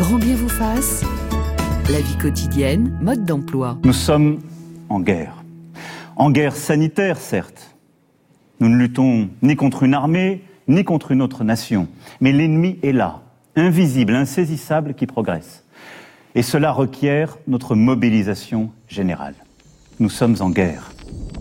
Grand bien vous fasse. La vie quotidienne, mode d'emploi. Nous sommes en guerre. En guerre sanitaire, certes. Nous ne luttons ni contre une armée, ni contre une autre nation. Mais l'ennemi est là, invisible, insaisissable, qui progresse. Et cela requiert notre mobilisation générale. Nous sommes en guerre.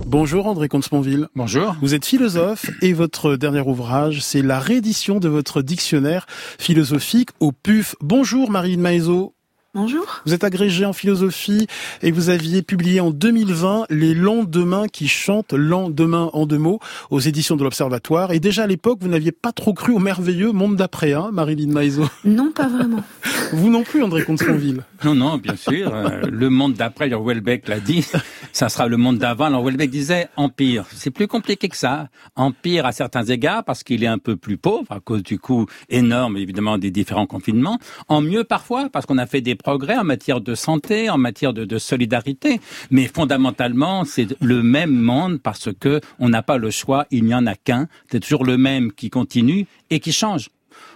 Bonjour André Comte-Sponville. Bonjour. Vous êtes philosophe et votre dernier ouvrage, c'est la réédition de votre dictionnaire philosophique au PUF. Bonjour Marine Maïzo. Bonjour. Vous êtes agrégé en philosophie et vous aviez publié en 2020 Les lendemains qui chantent lendemain en deux mots aux éditions de l'Observatoire. Et déjà à l'époque, vous n'aviez pas trop cru au merveilleux monde d'après, hein, Marilyn Maïzo Non, pas vraiment. Vous non plus, André Comte-Sponville Non, non, bien sûr. Euh, le monde d'après, alors Welbeck l'a dit, ça sera le monde d'avant. Alors Welbeck disait empire. C'est plus compliqué que ça. Empire à certains égards parce qu'il est un peu plus pauvre à cause du coût énorme, évidemment, des différents confinements. En mieux parfois parce qu'on a fait des progrès en matière de santé, en matière de, de solidarité. Mais fondamentalement, c'est le même monde parce que on n'a pas le choix. Il n'y en a qu'un. C'est toujours le même qui continue et qui change.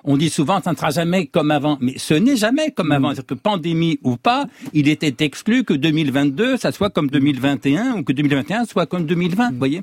On dit souvent, ça ne sera jamais comme avant. Mais ce n'est jamais comme avant. C'est-à-dire que pandémie ou pas, il était exclu que 2022, ça soit comme 2021 ou que 2021 soit comme 2020. Vous voyez?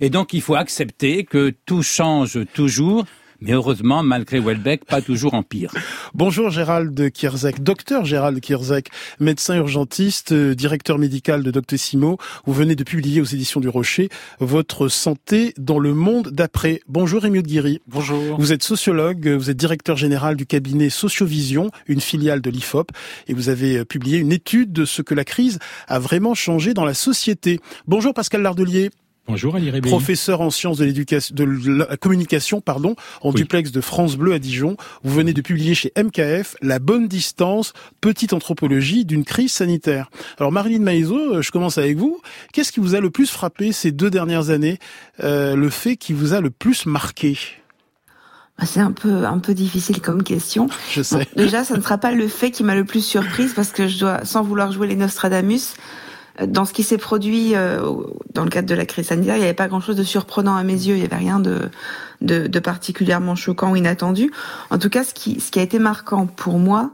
Et donc, il faut accepter que tout change toujours. Mais heureusement, malgré Welbeck, pas toujours en pire. Bonjour Gérald Kierzek, docteur Gérald Kierzek, médecin urgentiste, euh, directeur médical de Doctissimo. Vous venez de publier aux éditions du Rocher votre santé dans le monde d'après. Bonjour Rémi de Guiry. Bonjour. Vous êtes sociologue, vous êtes directeur général du cabinet Sociovision, une filiale de l'IFOP, et vous avez euh, publié une étude de ce que la crise a vraiment changé dans la société. Bonjour Pascal Lardelier. Bonjour Ali. Professeur en sciences de l'éducation, de la communication, pardon, en Oui. duplex de France Bleu à Dijon. Vous venez de publier chez MKF La bonne distance, petite anthropologie d'une crise sanitaire. Alors Marilyn Maïzo, euh, je commence avec vous. Qu'est-ce qui vous a le plus frappé ces deux dernières années, euh, le fait qui vous a le plus marqué? Bah, C'est un peu, un peu difficile comme question. Je sais. Bon, déjà, ça ne sera pas le fait qui m'a le plus surprise parce que je dois, sans vouloir jouer les Nostradamus, dans ce qui s'est produit euh, dans le cadre de la crise sanitaire, il n'y avait pas grand-chose de surprenant à mes yeux. Il n'y avait rien de, de, de particulièrement choquant ou inattendu. En tout cas, ce qui, ce qui a été marquant pour moi,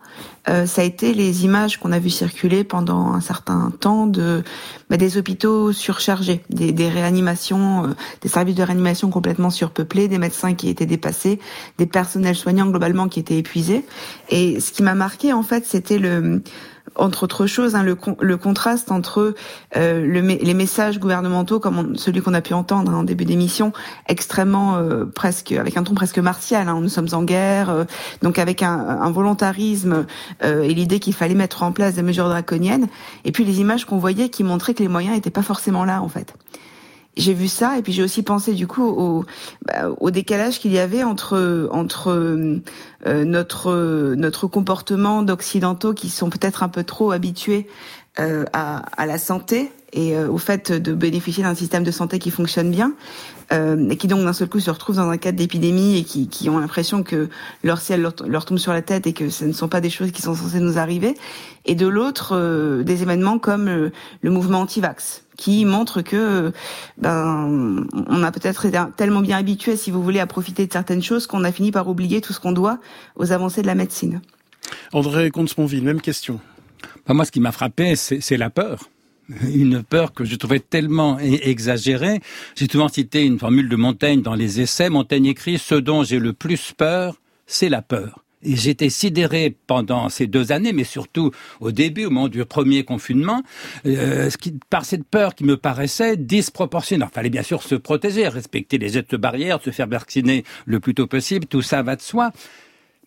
euh, ça a été les images qu'on a vues circuler pendant un certain temps de bah, des hôpitaux surchargés, des, des réanimations, euh, des services de réanimation complètement surpeuplés, des médecins qui étaient dépassés, des personnels soignants globalement qui étaient épuisés. Et ce qui m'a marqué en fait, c'était le entre autres choses, hein, le, con- le contraste entre euh, le, les messages gouvernementaux, comme on- celui qu'on a pu entendre hein, en début d'émission, extrêmement euh, presque avec un ton presque martial. hein, nous sommes en guerre, euh, donc avec un, un volontarisme euh, et l'idée qu'il fallait mettre en place des mesures draconiennes. Et puis les images qu'on voyait qui montraient que les moyens n'étaient pas forcément là en fait. J'ai vu ça et puis j'ai aussi pensé du coup au, bah, au décalage qu'il y avait entre entre euh, notre notre comportement d'occidentaux qui sont peut-être un peu trop habitués euh, à, à la santé et euh, au fait de bénéficier d'un système de santé qui fonctionne bien euh, et qui donc d'un seul coup se retrouvent dans un cadre d'épidémie et qui, qui ont l'impression que leur ciel leur, leur tombe sur la tête et que ce ne sont pas des choses qui sont censées nous arriver. Et de l'autre euh, des événements comme euh, le mouvement anti-vax qui montre que ben on a peut-être été tellement bien habitué si vous voulez à profiter de certaines choses qu'on a fini par oublier tout ce qu'on doit aux avancées de la médecine. André Comte-Sponville, même question. Bah, moi, ce qui m'a frappé, c'est la peur. Une peur que je trouvais tellement exagérée. J'ai souvent cité une formule de Montaigne dans les essais. Montaigne écrit Ce dont j'ai le plus peur, c'est la peur. J'étais sidéré pendant ces deux années, mais surtout au début, au moment du premier confinement, euh, par cette peur qui me paraissait disproportionnée. Il fallait bien sûr se protéger, respecter les gestes barrières, se faire vacciner le plus tôt possible, tout ça va de soi.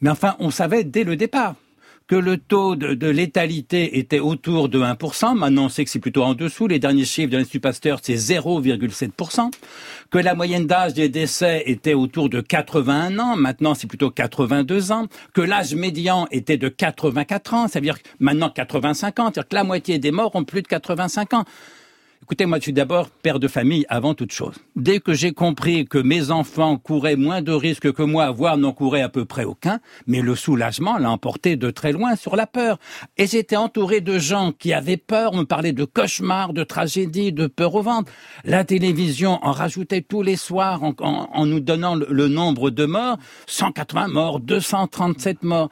Mais enfin, on savait dès le départ que le taux de, de létalité était autour de 1%. Maintenant, on sait que c'est plutôt en dessous. Les derniers chiffres de l'Institut Pasteur, c'est 0,7%. Que la moyenne d'âge des décès était autour de 81 ans. Maintenant, c'est plutôt 82 ans. Que l'âge médian était de 84 ans. Ça veut dire maintenant 85 ans. C'est-à-dire que la moitié des morts ont plus de 85 ans. Écoutez, moi, je suis d'abord père de famille avant toute chose. Dès que j'ai compris que mes enfants couraient moins de risques que moi, voire n'en couraient à peu près aucun, mais le soulagement l'a emporté de très loin sur la peur. Et j'étais entouré de gens qui avaient peur, on me parlait de cauchemars, de tragédies, de peur au ventre. La télévision en rajoutait tous les soirs en, nous donnant le, le nombre de morts. 180 morts, 237 morts.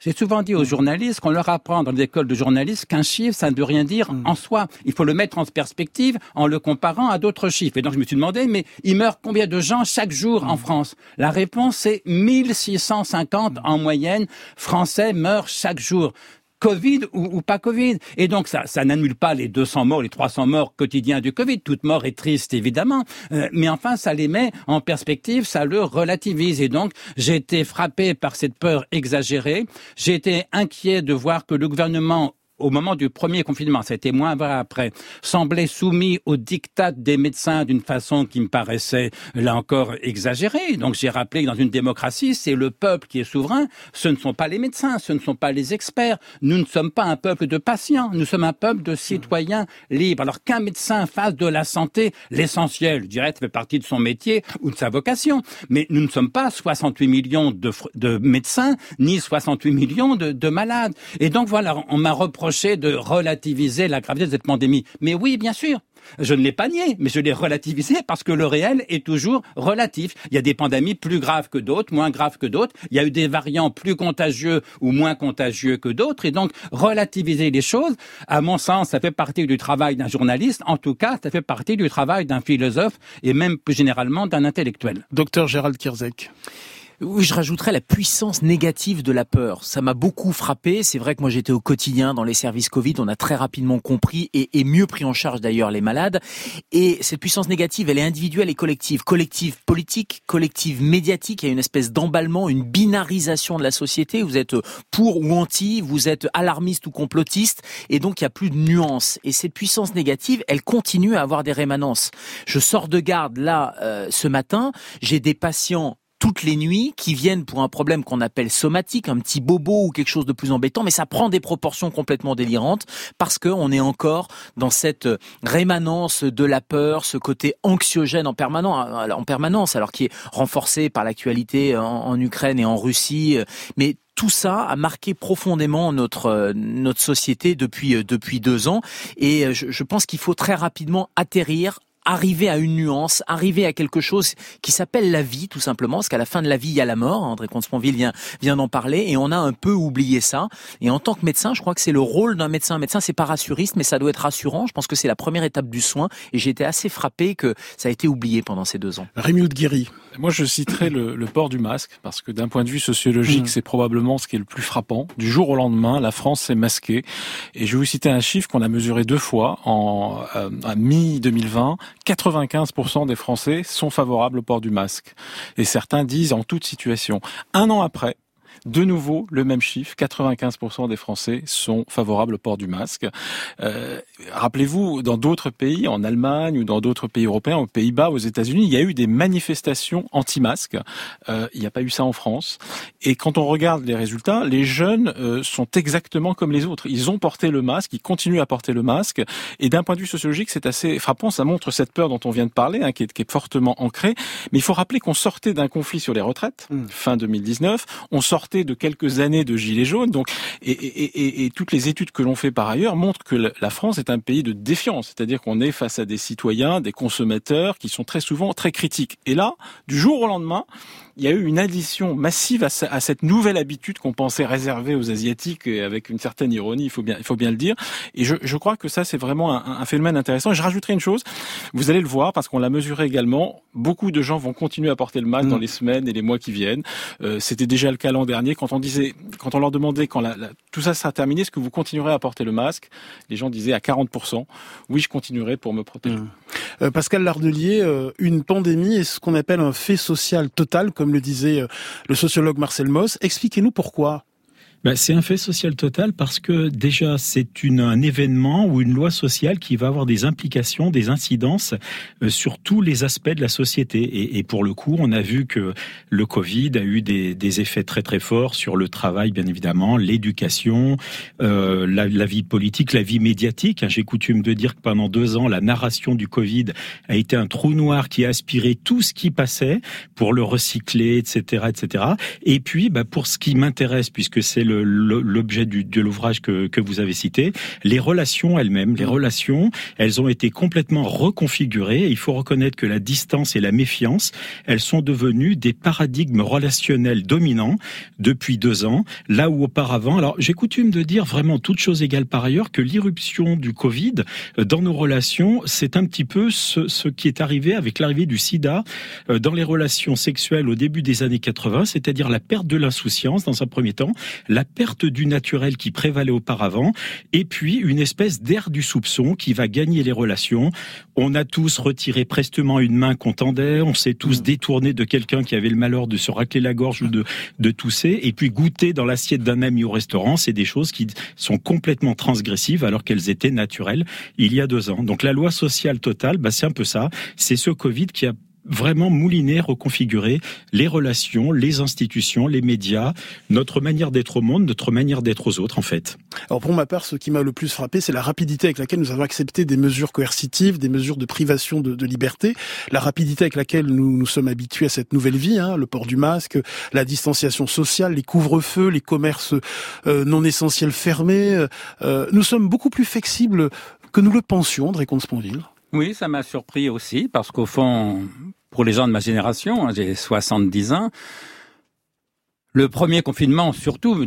J'ai souvent dit aux journalistes qu'on leur apprend dans les écoles de journalistes qu'un chiffre, ça ne veut rien dire en soi. Il faut le mettre en perspective en le comparant à d'autres chiffres. Et donc je me suis demandé, mais il meurt combien de gens chaque jour en France? La réponse est 1650 en moyenne Français meurent chaque jour. Covid ou, pas Covid. Et donc ça, ça n'annule pas les 200 morts, les 300 morts quotidiens du Covid. Toute mort est triste évidemment, euh, mais enfin ça les met en perspective, ça le relativise. Et donc j'ai été frappé par cette peur exagérée. J'ai été inquiet de voir que le gouvernement au moment du premier confinement, été moins vrai après, semblait soumis au diktat des médecins d'une façon qui me paraissait, là encore, exagérée. Donc j'ai rappelé que dans une démocratie, c'est le peuple qui est souverain, ce ne sont pas les médecins, ce ne sont pas les experts. Nous ne sommes pas un peuple de patients, nous sommes un peuple de citoyens libres. Alors qu'un médecin fasse de la santé l'essentiel, je dirais, ça fait partie de son métier ou de sa vocation. Mais nous ne sommes pas 68 millions de, de médecins, ni 68 millions de malades. Et donc voilà, on m'a reproché de relativiser la gravité de cette pandémie. Mais oui, bien sûr. Je ne l'ai pas nié, mais je l'ai relativisé parce que le réel est toujours relatif. Il y a des pandémies plus graves que d'autres, moins graves que d'autres. Il y a eu des variants plus contagieux ou moins contagieux que d'autres. Et donc, relativiser les choses, à mon sens, ça fait partie du travail d'un journaliste. En tout cas, ça fait partie du travail d'un philosophe et même plus généralement d'un intellectuel. Docteur Gérald Kirzek. Oui, je rajouterais la puissance négative de la peur. Ça m'a beaucoup frappé. C'est vrai que moi j'étais au quotidien dans les services Covid. On a très rapidement compris et, mieux pris en charge d'ailleurs les malades. Et cette puissance négative, elle est individuelle et collective. Collective politique, collective médiatique. Il y a une espèce d'emballement, une binarisation de la société. Vous êtes pour ou anti, vous êtes alarmiste ou complotiste. Et donc il y a plus de nuances. Et cette puissance négative, elle continue à avoir des rémanences. Je sors de garde là euh, ce matin. J'ai des patients toutes les nuits qui viennent pour un problème qu'on appelle somatique, un petit bobo ou quelque chose de plus embêtant, mais ça prend des proportions complètement délirantes parce qu'on est encore dans cette rémanence de la peur, ce côté anxiogène en permanence, en permanence, alors qui est renforcé par l'actualité en, Ukraine et en Russie, mais tout ça a marqué profondément notre notre société depuis depuis deux ans. Et je pense qu'il faut très rapidement atterrir arriver à une nuance, arriver à quelque chose qui s'appelle la vie, tout simplement, parce qu'à la fin de la vie, il y a la mort. André Comte-Sponville vient, vient d'en parler, et on a un peu oublié ça. Et en tant que médecin, je crois que c'est le rôle d'un médecin. Un médecin, c'est pas rassuriste, mais ça doit être rassurant. Je pense que c'est la première étape du soin, et j'ai été assez frappé que ça a été oublié pendant ces deux ans. Rémi Guéry. Moi, je citerai le, le, port du masque, parce que d'un point de vue sociologique, mmh. c'est probablement ce qui est le plus frappant. Du jour au lendemain, la France s'est masquée. Et je vais vous citer un chiffre qu'on a mesuré deux fois en euh, à mi-2020. 95% des Français sont favorables au port du masque. Et certains disent en toute situation. Un an après, de nouveau, le même chiffre, 95% des Français sont favorables au port du masque. Euh, Rappelez-vous, dans d'autres pays, en Allemagne ou dans d'autres pays européens, aux Pays-Bas, aux États-Unis, il y a eu des manifestations anti-masques. Euh, il n'y a pas eu ça en France. Et quand on regarde les résultats, les jeunes euh, sont exactement comme les autres. Ils ont porté le masque, ils continuent à porter le masque. Et d'un point de vue sociologique, c'est assez frappant. Ça montre cette peur dont on vient de parler, hein, qui, est, qui, est, fortement ancrée. Mais il faut rappeler qu'on sortait d'un conflit sur les retraites, mmh. fin 2019. On sortait de quelques années de gilets jaunes. Donc, et, toutes les études que l'on fait par ailleurs montrent que la France est un pays de défiance, c'est-à-dire qu'on est face à des citoyens, des consommateurs qui sont très souvent très critiques. Et là, du jour au lendemain, il y a eu une addition massive à, à cette nouvelle habitude qu'on pensait réservée aux asiatiques, et avec une certaine ironie, il faut bien, il faut bien le dire. Et je, je crois que ça, c'est vraiment un, un, phénomène intéressant. Et je rajouterai une chose, vous allez le voir parce qu'on l'a mesuré également. Beaucoup de gens vont continuer à porter le masque mmh. dans les semaines et les mois qui viennent. Euh, C'était déjà le cas l'an dernier quand on disait, quand on leur demandait quand la, la, tout ça sera terminé, est-ce que vous continuerez à porter le masque? Les gens disaient à 40%, oui, je continuerai pour me protéger. Mmh. Euh, Pascal Lardelier, euh, une pandémie est ce qu'on appelle un fait social total, comme le disait euh, le sociologue Marcel Moss. Expliquez-nous pourquoi. Ben, c'est un fait social total parce que déjà c'est un événement ou une loi sociale qui va avoir des implications, des incidences euh, sur tous les aspects de la société. Et, et, pour le coup, on a vu que le Covid a eu des, des effets très très forts sur le travail, bien évidemment, l'éducation, euh, la, la, vie politique, la vie médiatique. J'ai coutume de dire que pendant deux ans, la narration du Covid a été un trou noir qui a aspiré tout ce qui passait pour le recycler, etc., etc. Et puis, ben, pour ce qui m'intéresse, puisque c'est le l'objet de l'ouvrage que, que vous avez cité. Les relations elles-mêmes, les mm. relations, elles ont été complètement reconfigurées. Il faut reconnaître que la distance et la méfiance, elles sont devenues des paradigmes relationnels dominants depuis deux ans, là où auparavant, alors j'ai coutume de dire vraiment toute chose égale par ailleurs que l'irruption du Covid euh, dans nos relations, c'est un petit peu ce, ce, qui est arrivé avec l'arrivée du sida euh, dans les relations sexuelles au début des années 80, c'est-à-dire la perte de l'insouciance dans un premier temps, la perte du naturel qui prévalait auparavant, et puis une espèce d'air du soupçon qui va gagner les relations. On a tous retiré prestement une main qu'on tendait, on s'est tous mmh. détourné de quelqu'un qui avait le malheur de se racler la gorge ou de, de tousser, et puis goûter dans l'assiette d'un ami au restaurant, c'est des choses qui sont complètement transgressives alors qu'elles étaient naturelles il y a deux ans. Donc la loi sociale totale, bah, c'est un peu ça. C'est ce Covid qui a vraiment mouliner, reconfigurer les relations, les institutions, les médias, notre manière d'être au monde, notre manière d'être aux autres, en fait. Alors pour ma part, ce qui m'a le plus frappé, c'est la rapidité avec laquelle nous avons accepté des mesures coercitives, des mesures de privation de, de liberté, la rapidité avec laquelle nous nous sommes habitués à cette nouvelle vie, hein, le port du masque, la distanciation sociale, les couvre-feux, les commerces euh, non essentiels fermés. Euh, nous sommes beaucoup plus flexibles que nous le pensions, André Comte-Sponville. Oui, ça m'a surpris aussi, parce qu'au fond, pour les gens de ma génération, hein, j'ai 70 ans, le premier confinement, surtout,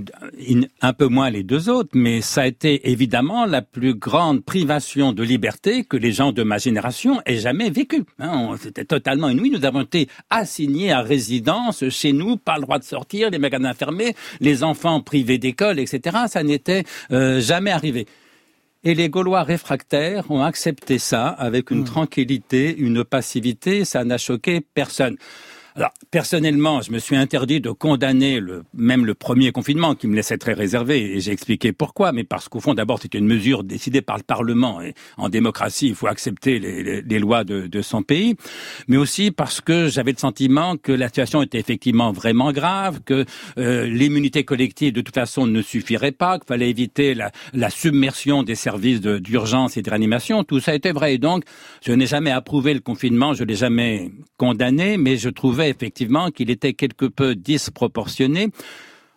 un peu moins les deux autres, mais ça a été évidemment la plus grande privation de liberté que les gens de ma génération aient jamais vécue. Hein. C'était totalement inouï. Nous avons été assignés à résidence chez nous, pas le droit de sortir, les magasins fermés, les enfants privés d'école, etc. Ça n'était euh, jamais arrivé. Et les Gaulois réfractaires ont accepté ça avec une hmm. tranquillité, une passivité, ça n'a choqué personne. Alors, personnellement, je me suis interdit de condamner le, même le premier confinement, qui me laissait très réservé, et j'ai expliqué pourquoi, mais parce qu'au fond, d'abord, c'était une mesure décidée par le Parlement, et en démocratie, il faut accepter les, les, lois de, de, son pays, mais aussi parce que j'avais le sentiment que la situation était effectivement vraiment grave, que euh, l'immunité collective, de toute façon, ne suffirait pas, qu'il fallait éviter la, la submersion des services d'urgence et de réanimation, tout ça était vrai. Et donc, je n'ai jamais approuvé le confinement, je l'ai jamais condamné, mais je trouvais effectivement qu'il était quelque peu disproportionné.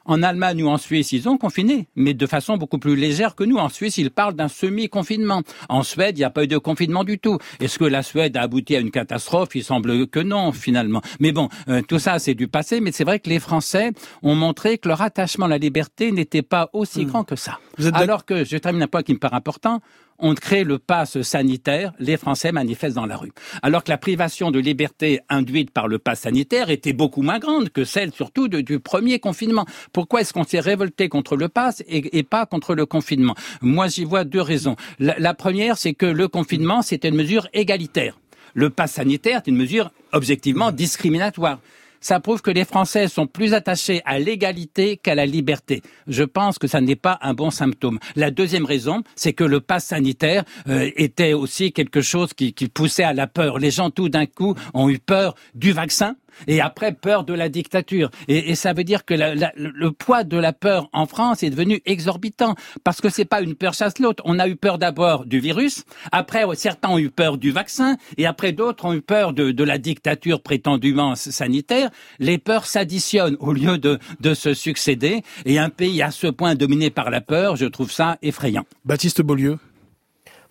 En Allemagne ou en Suisse, ils ont confiné, mais de façon beaucoup plus légère que nous. En Suisse, ils parlent d'un semi-confinement. En Suède, il n'y a pas eu de confinement du tout. Est-ce que la Suède a abouti à une catastrophe? Il semble que non, finalement. Mais bon, euh, tout ça, c'est du passé. Mais c'est vrai que les Français ont montré que leur attachement à la liberté n'était pas aussi hmm. grand que ça. Alors que, je termine un point qui me paraît important, on crée le pass sanitaire, les Français manifestent dans la rue. Alors que la privation de liberté induite par le pass sanitaire était beaucoup moins grande que celle surtout du premier confinement. Pourquoi est-ce qu'on s'est révolté contre le pass et, pas contre le confinement? Moi, j'y vois deux raisons. La, première, c'est que le confinement, c'était une mesure égalitaire. Le pass sanitaire est une mesure objectivement discriminatoire ça prouve que les Français sont plus attachés à l'égalité qu'à la liberté. Je pense que ça n'est pas un bon symptôme. La deuxième raison, c'est que le pass sanitaire euh, était aussi quelque chose qui, qui poussait à la peur. Les gens tout d'un coup ont eu peur du vaccin et après peur de la dictature. Et, et ça veut dire que la, le poids de la peur en France est devenu exorbitant parce que c'est pas une peur chasse l'autre. On a eu peur d'abord du virus, après certains ont eu peur du vaccin, et après d'autres ont eu peur de, de, la dictature prétendument sanitaire. Les peurs s'additionnent au lieu de, de se succéder, et un pays à ce point dominé par la peur, je trouve ça effrayant. Baptiste Beaulieu.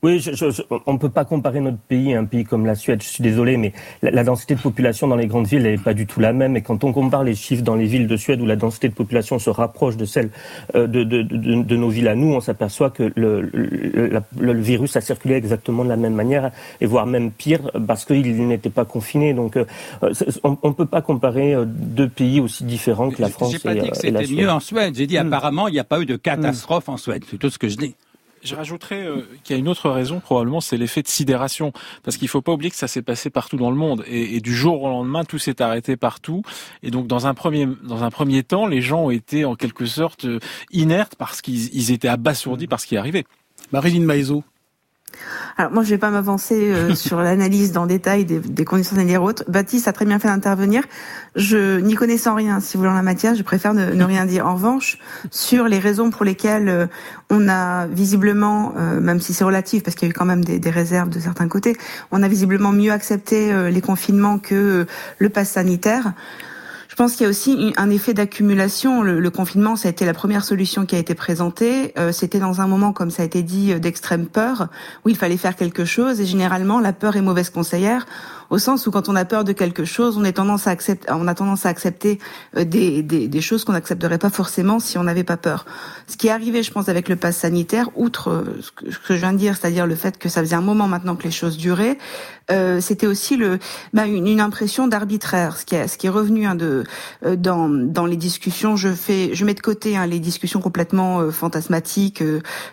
Oui, je, je, on ne peut pas comparer notre pays à un pays comme la Suède. Je suis désolé, mais la, densité de population dans les grandes villes n'est pas du tout la même. Et quand on compare les chiffres dans les villes de Suède où la densité de population se rapproche de celle euh, de, de, de, de nos villes à nous, on s'aperçoit que le, le, le, virus a circulé exactement de la même manière, et voire même pire, parce qu'il n'était pas confiné. Donc, euh, on ne peut pas comparer euh, deux pays aussi différents que la France et, pas dit que c'était mieux en Suède. J'ai dit hmm. apparemment il n'y a pas eu de catastrophe en Suède. C'est tout ce que je dis. Je rajouterais euh, qu'il y a une autre raison, probablement, c'est l'effet de sidération. Parce qu'il ne faut pas oublier que ça s'est passé partout dans le monde. Et, et, du jour au lendemain, tout s'est arrêté partout. Et donc, dans un premier, dans un premier temps, les gens ont été en quelque sorte euh, inertes parce qu'ils étaient abasourdis par ce qui arrivait. Marilyn Maïzo. Alors moi, je vais pas m'avancer euh, sur l'analyse dans le détail des, des conditions sanitaires autres. Baptiste a très bien fait d'intervenir. Je n'y connaissant rien, si vous voulez, en la matière, je préfère ne, ne, rien dire. En revanche, sur les raisons pour lesquelles euh, on a visiblement, euh, même si c'est relatif, parce qu'il y a eu quand même des, des, réserves de certains côtés, on a visiblement mieux accepté les confinements que le pass sanitaire Je pense qu'il y a aussi un effet d'accumulation. Le, confinement, ça a été la première solution qui a été présentée. Euh, C'était dans un moment, comme ça a été dit, d'extrême peur, où il fallait faire quelque chose. Et généralement, la peur est mauvaise conseillère au sens où quand on a peur de quelque chose, on, est tendance à accepter, on a tendance à accepter euh, des, des, des choses qu'on n'accepterait pas forcément si on n'avait pas peur. Ce qui est arrivé, je pense, avec le pass sanitaire, outre euh, ce que, je viens de dire, c'est-à-dire le fait que ça faisait un moment maintenant que les choses duraient, euh, c'était aussi le, bah, une, une, impression d'arbitraire, ce qui est, ce qui est revenu hein, de, euh, dans, dans les discussions. Je fais, je mets de côté hein, les discussions complètement euh, fantasmatiques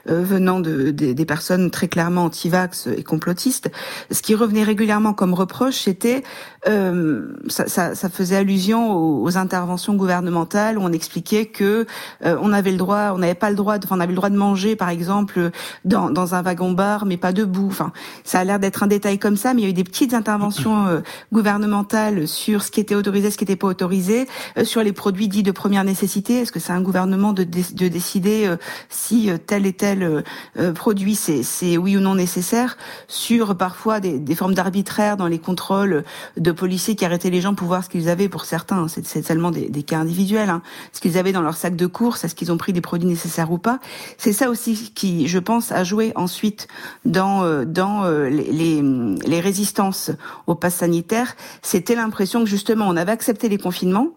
venant de, des personnes très clairement anti-vax et complotistes. Ce qui revenait régulièrement comme reproche, c'était ça, ça, ça, faisait allusion aux, interventions gouvernementales où on expliquait que on avait le droit, on n'avait pas le droit, de, enfin, on avait le droit de manger, par exemple, dans, dans un wagon bar, mais pas debout. Enfin, ça a l'air d'être un détail comme ça, il y a eu des petites interventions euh, gouvernementales sur ce qui était autorisé, ce qui n'était pas autorisé, euh, sur les produits dits de première nécessité. Est-ce que c'est un gouvernement de, de décider euh, si tel et tel produit c'est oui ou non nécessaire Sur parfois des, des formes d'arbitraire dans les contrôles de policiers qui arrêtaient les gens pour voir ce qu'ils avaient pour certains. C'est seulement des, cas individuels. Hein. Ce qu'ils avaient dans leur sac de course, est-ce qu'ils ont pris des produits nécessaires ou pas? C'est ça aussi qui, je pense, a joué ensuite dans dans les, les, les résistance au pass sanitaire, c'était l'impression que justement on avait accepté les confinements,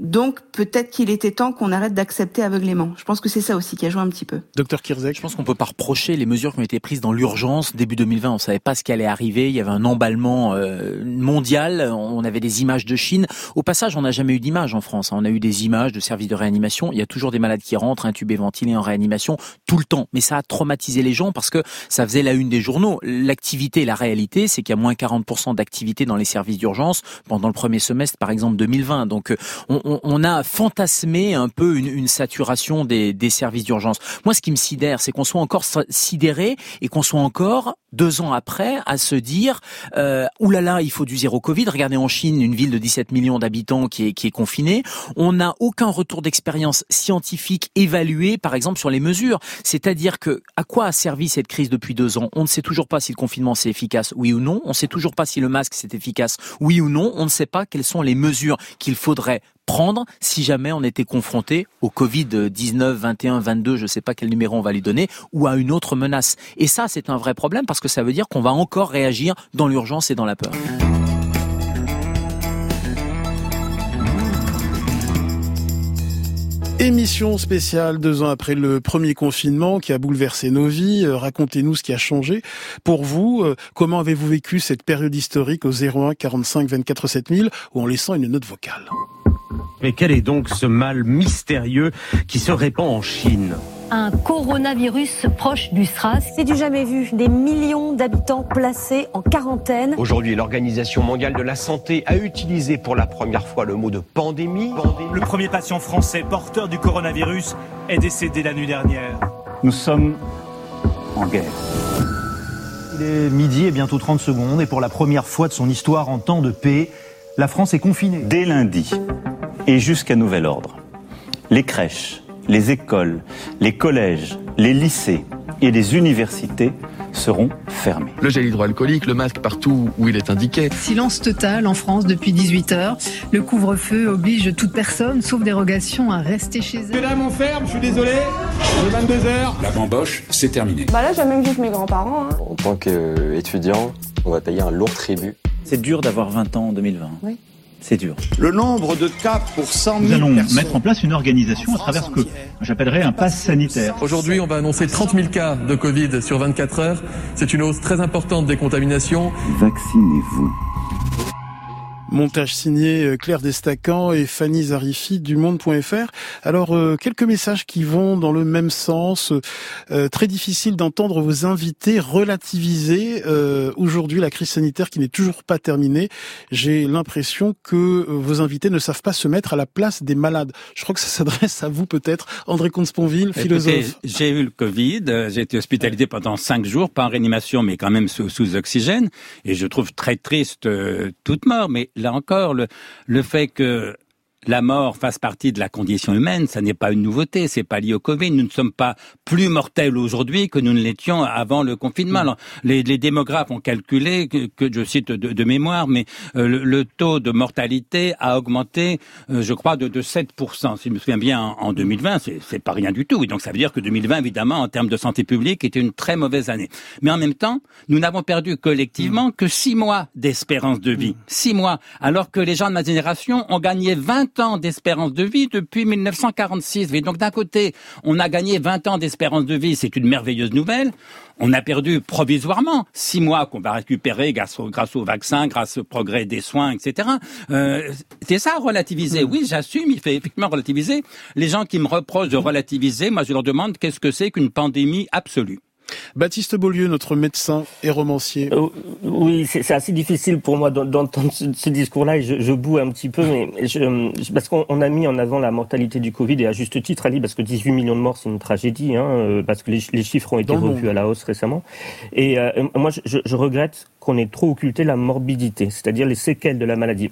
donc peut-être qu'il était temps qu'on arrête d'accepter aveuglément. Je pense que c'est ça aussi qui a joué un petit peu. Docteur Kirzek Je pense qu'on peut pas reprocher les mesures qui ont été prises dans l'urgence début 2020. On savait pas ce qui allait arriver. Il y avait un emballement euh, mondial. On avait des images de Chine. Au passage, on n'a jamais eu d'images en France. Hein. On a eu des images de services de réanimation. Il y a toujours des malades qui rentrent intubés, ventilés en réanimation tout le temps. Mais ça a traumatisé les gens parce que ça faisait la une des journaux. L'activité, la réalité, c'est qu'il y a moins 40% d'activité dans les services d'urgence pendant le premier semestre, par exemple 2020. Donc on, on, a fantasmé un peu une, saturation des, services d'urgence. Moi, ce qui me sidère, c'est qu'on soit encore sidéré et qu'on soit encore deux ans après à se dire euh, oulala, il faut du zéro Covid. Regardez en Chine, une ville de 17 millions d'habitants qui est, qui est confinée. On n'a aucun retour d'expérience scientifique évalué, par exemple, sur les mesures. C'est-à-dire que à quoi a servi cette crise depuis deux ans? On ne sait toujours pas si le confinement c'est efficace, oui ou non. On ne sait toujours pas si le masque c'est efficace, oui ou non. On ne sait pas quelles sont les mesures qu'il faudrait prendre si jamais on était confronté au Covid-19, 21, 22, je ne sais pas quel numéro on va lui donner, ou à une autre menace. Et ça, c'est un vrai problème parce que ça veut dire qu'on va encore réagir dans l'urgence et dans la peur. Émission spéciale deux ans après le premier confinement qui a bouleversé nos vies. Euh, racontez-nous ce qui a changé. Pour vous, euh, comment avez-vous vécu cette période historique au 01 45 24 7000 ou en laissant une note vocale? Mais quel est donc ce mal mystérieux qui se répand en Chine un coronavirus proche du SRAS. C'est du jamais vu. Des millions d'habitants placés en quarantaine. Aujourd'hui, l'Organisation mondiale de la santé a utilisé pour la première fois le mot de pandémie. Le premier patient français porteur du coronavirus est décédé la nuit dernière. Nous sommes en guerre. Il est midi et bientôt 30 secondes et pour la première fois de son histoire en temps de paix, la France est confinée. Dès lundi, et jusqu'à nouvel ordre. Les crèches, les écoles, les collèges, les lycées et les universités seront fermés. Le gel hydroalcoolique, le masque partout où il est indiqué. Silence total en France depuis 18 heures. Le couvre-feu oblige toute personne, sauf dérogation, à rester chez elle. Mesdames, on ferme, je suis désolé. Il est 22 heures. La bamboche, c'est terminé. Bah là, j'ai même vu mes grands-parents. Hein. En tant qu'étudiant, on va payer un lourd tribut. C'est dur d'avoir 20 ans en 2020. Oui c'est dur. Le nombre de cas pour 100 000 Nous allons mettre en place une organisation à travers ce que j'appellerais un pass sanitaire. Aujourd'hui, on va annoncer 30 000 cas de Covid sur 24 heures. C'est une hausse très importante des contaminations. Vaccinez-vous. Montage signé euh, Claire Destacan et Fanny Zarifi du Monde.fr. Alors, euh, quelques messages qui vont dans le même sens. Euh, très difficile d'entendre vos invités relativiser aujourd'hui la crise sanitaire qui n'est toujours pas terminée. J'ai l'impression que vos invités ne savent pas se mettre à la place des malades. Je crois que ça s'adresse à vous peut-être, André Comte-Sponville, philosophe. J'ai eu le Covid, j'ai été hospitalisé pendant cinq jours, pas en réanimation, mais quand même sous, sous oxygène, et je trouve très triste toute mort. Mais là encore, le, le fait que la mort fasse partie de la condition humaine, ça n'est pas une nouveauté, c'est pas lié au Covid. Nous ne sommes pas plus mortels aujourd'hui que nous ne l'étions avant le confinement. Alors, les, les, démographes ont calculé que, je cite de, de mémoire, mais euh, le, taux de mortalité a augmenté, euh, je crois, de, de 7%. Si je me souviens bien, en, en 2020, c'est pas rien du tout. Et donc, ça veut dire que 2020, évidemment, en termes de santé publique, était une très mauvaise année. Mais en même temps, nous n'avons perdu collectivement que six mois d'espérance de vie. Six mois. Alors que les gens de ma génération ont gagné 20 ans d'espérance de vie depuis 1946. Et donc d'un côté, on a gagné 20 ans d'espérance de vie, c'est une merveilleuse nouvelle. On a perdu provisoirement six mois qu'on va récupérer grâce au, grâce au vaccin, grâce au progrès des soins, etc. Euh, c'est ça relativiser. Hmm. Oui, j'assume, il fait effectivement relativiser. Les gens qui me reprochent de relativiser, moi je leur demande qu'est-ce que c'est qu'une pandémie absolue. Baptiste Beaulieu, notre médecin et romancier. Euh, oui, c'est assez difficile pour moi d'entendre ce, discours-là et je, je, boue un petit peu, mais je, parce qu'on a mis en avant la mortalité du Covid et à juste titre, Ali, parce que 18 millions de morts, c'est une tragédie, hein, euh, parce que les, chiffres ont été revus à la hausse récemment. Et euh, moi, je regrette qu'on ait trop occulté la morbidité, c'est-à-dire les séquelles de la maladie.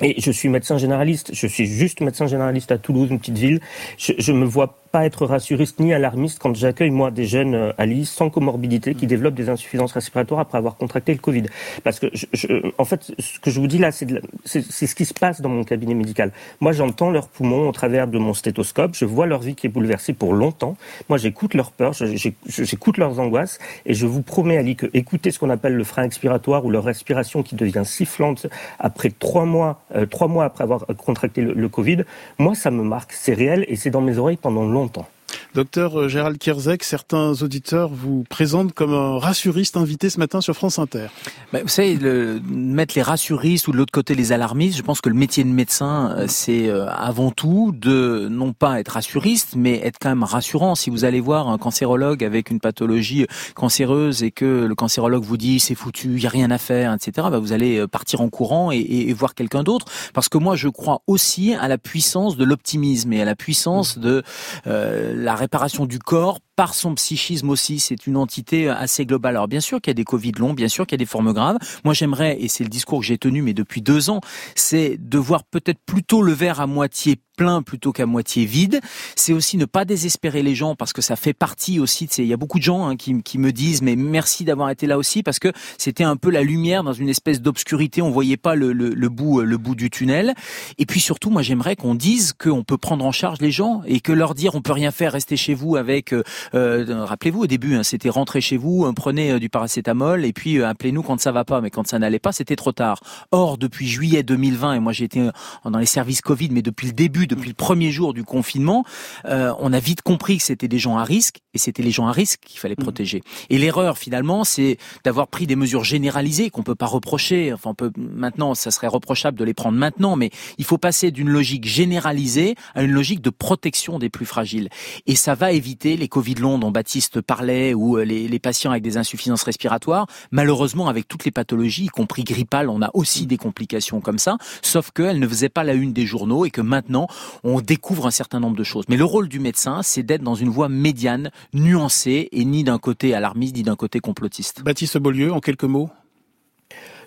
Et je suis médecin généraliste, je suis juste médecin généraliste à Toulouse, une petite ville. Je, je me vois pas être rassuriste ni alarmiste quand j'accueille moi des jeunes euh, à Lille sans comorbidité qui développent des insuffisances respiratoires après avoir contracté le Covid. Parce que, je, en fait, ce que je vous dis là, c'est ce qui se passe dans mon cabinet médical. Moi, j'entends leurs poumons au travers de mon stéthoscope, je vois leur vie qui est bouleversée pour longtemps. Moi, j'écoute leurs peurs, j'écoute leurs angoisses, et je vous promets, Ali, que écouter ce qu'on appelle le frein expiratoire ou leur respiration qui devient sifflante après trois mois, euh, trois mois après avoir contracté le, le Covid, moi, ça me marque. C'est réel et c'est dans mes oreilles pendant longtemps longtemps. Docteur euh, Gérald Kierzek, certains auditeurs vous présentent comme un rassuriste invité ce matin sur France Inter. Bah, vous savez, le, mettre les rassuristes ou de l'autre côté les alarmistes, je pense que le métier de médecin, euh, c'est euh, avant tout de non pas être rassuriste, mais être quand même rassurant. Si vous allez voir un cancérologue avec une pathologie cancéreuse et que le cancérologue vous dit c'est foutu, il y a rien à faire, etc., bah, vous allez partir en courant et, et voir quelqu'un d'autre. Parce que moi, je crois aussi à la puissance de l'optimisme et à la puissance de euh, la réparation du corps par son psychisme aussi. C'est une entité assez globale. Alors bien sûr qu'il y a des Covid longs, bien sûr qu'il y a des formes graves. Moi j'aimerais, et c'est le discours que j'ai tenu mais depuis deux ans, c'est de voir peut-être plutôt le verre à moitié plein plutôt qu'à moitié vide. C'est aussi ne pas désespérer les gens parce que ça fait partie aussi. Il y a beaucoup de gens hein, qui, qui, me disent mais merci d'avoir été là aussi parce que c'était un peu la lumière dans une espèce d'obscurité. On voyait pas le, le, le, bout le bout du tunnel. Et puis surtout, moi j'aimerais qu'on dise qu'on peut prendre en charge les gens et que leur dire on peut rien faire, restez chez vous avec. Euh, euh Rappelez-vous au début, hein, c'était rentrer chez vous, euh, prenez euh, du paracétamol et puis appelez-nous quand ça va pas. Mais quand ça n'allait pas, c'était trop tard. Or depuis juillet 2020 et moi j'ai été dans les services Covid, mais depuis le début depuis le premier jour du confinement, euh, on a vite compris que c'était des gens à risque et c'était les gens à risque qu'il fallait mmh. protéger. Et l'erreur finalement, c'est d'avoir pris des mesures généralisées qu'on peut pas reprocher. Enfin, on peut maintenant, ça serait reprochable de les prendre maintenant, mais il faut passer d'une logique généralisée à une logique de protection des plus fragiles. Et ça va éviter les Covid longs dont Baptiste parlait ou euh, les, les patients avec des insuffisances respiratoires. Malheureusement, avec toutes les pathologies, y compris grippales, on a aussi des complications comme ça. Sauf qu'elles ne faisaient pas la une des journaux et que maintenant, on découvre un certain nombre de choses. Mais le rôle du médecin, c'est d'être dans une voie médiane, nuancée, et ni d'un côté alarmiste, ni d'un côté complotiste. Baptiste Beaulieu, en quelques mots?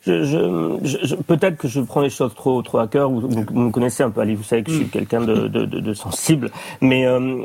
Je, je, peut-être que je prends les choses trop trop à cœur. Vous, vous, me connaissez un peu, Ali. Vous savez que je suis mm. quelqu'un de, de, de, de, sensible. Mais euh,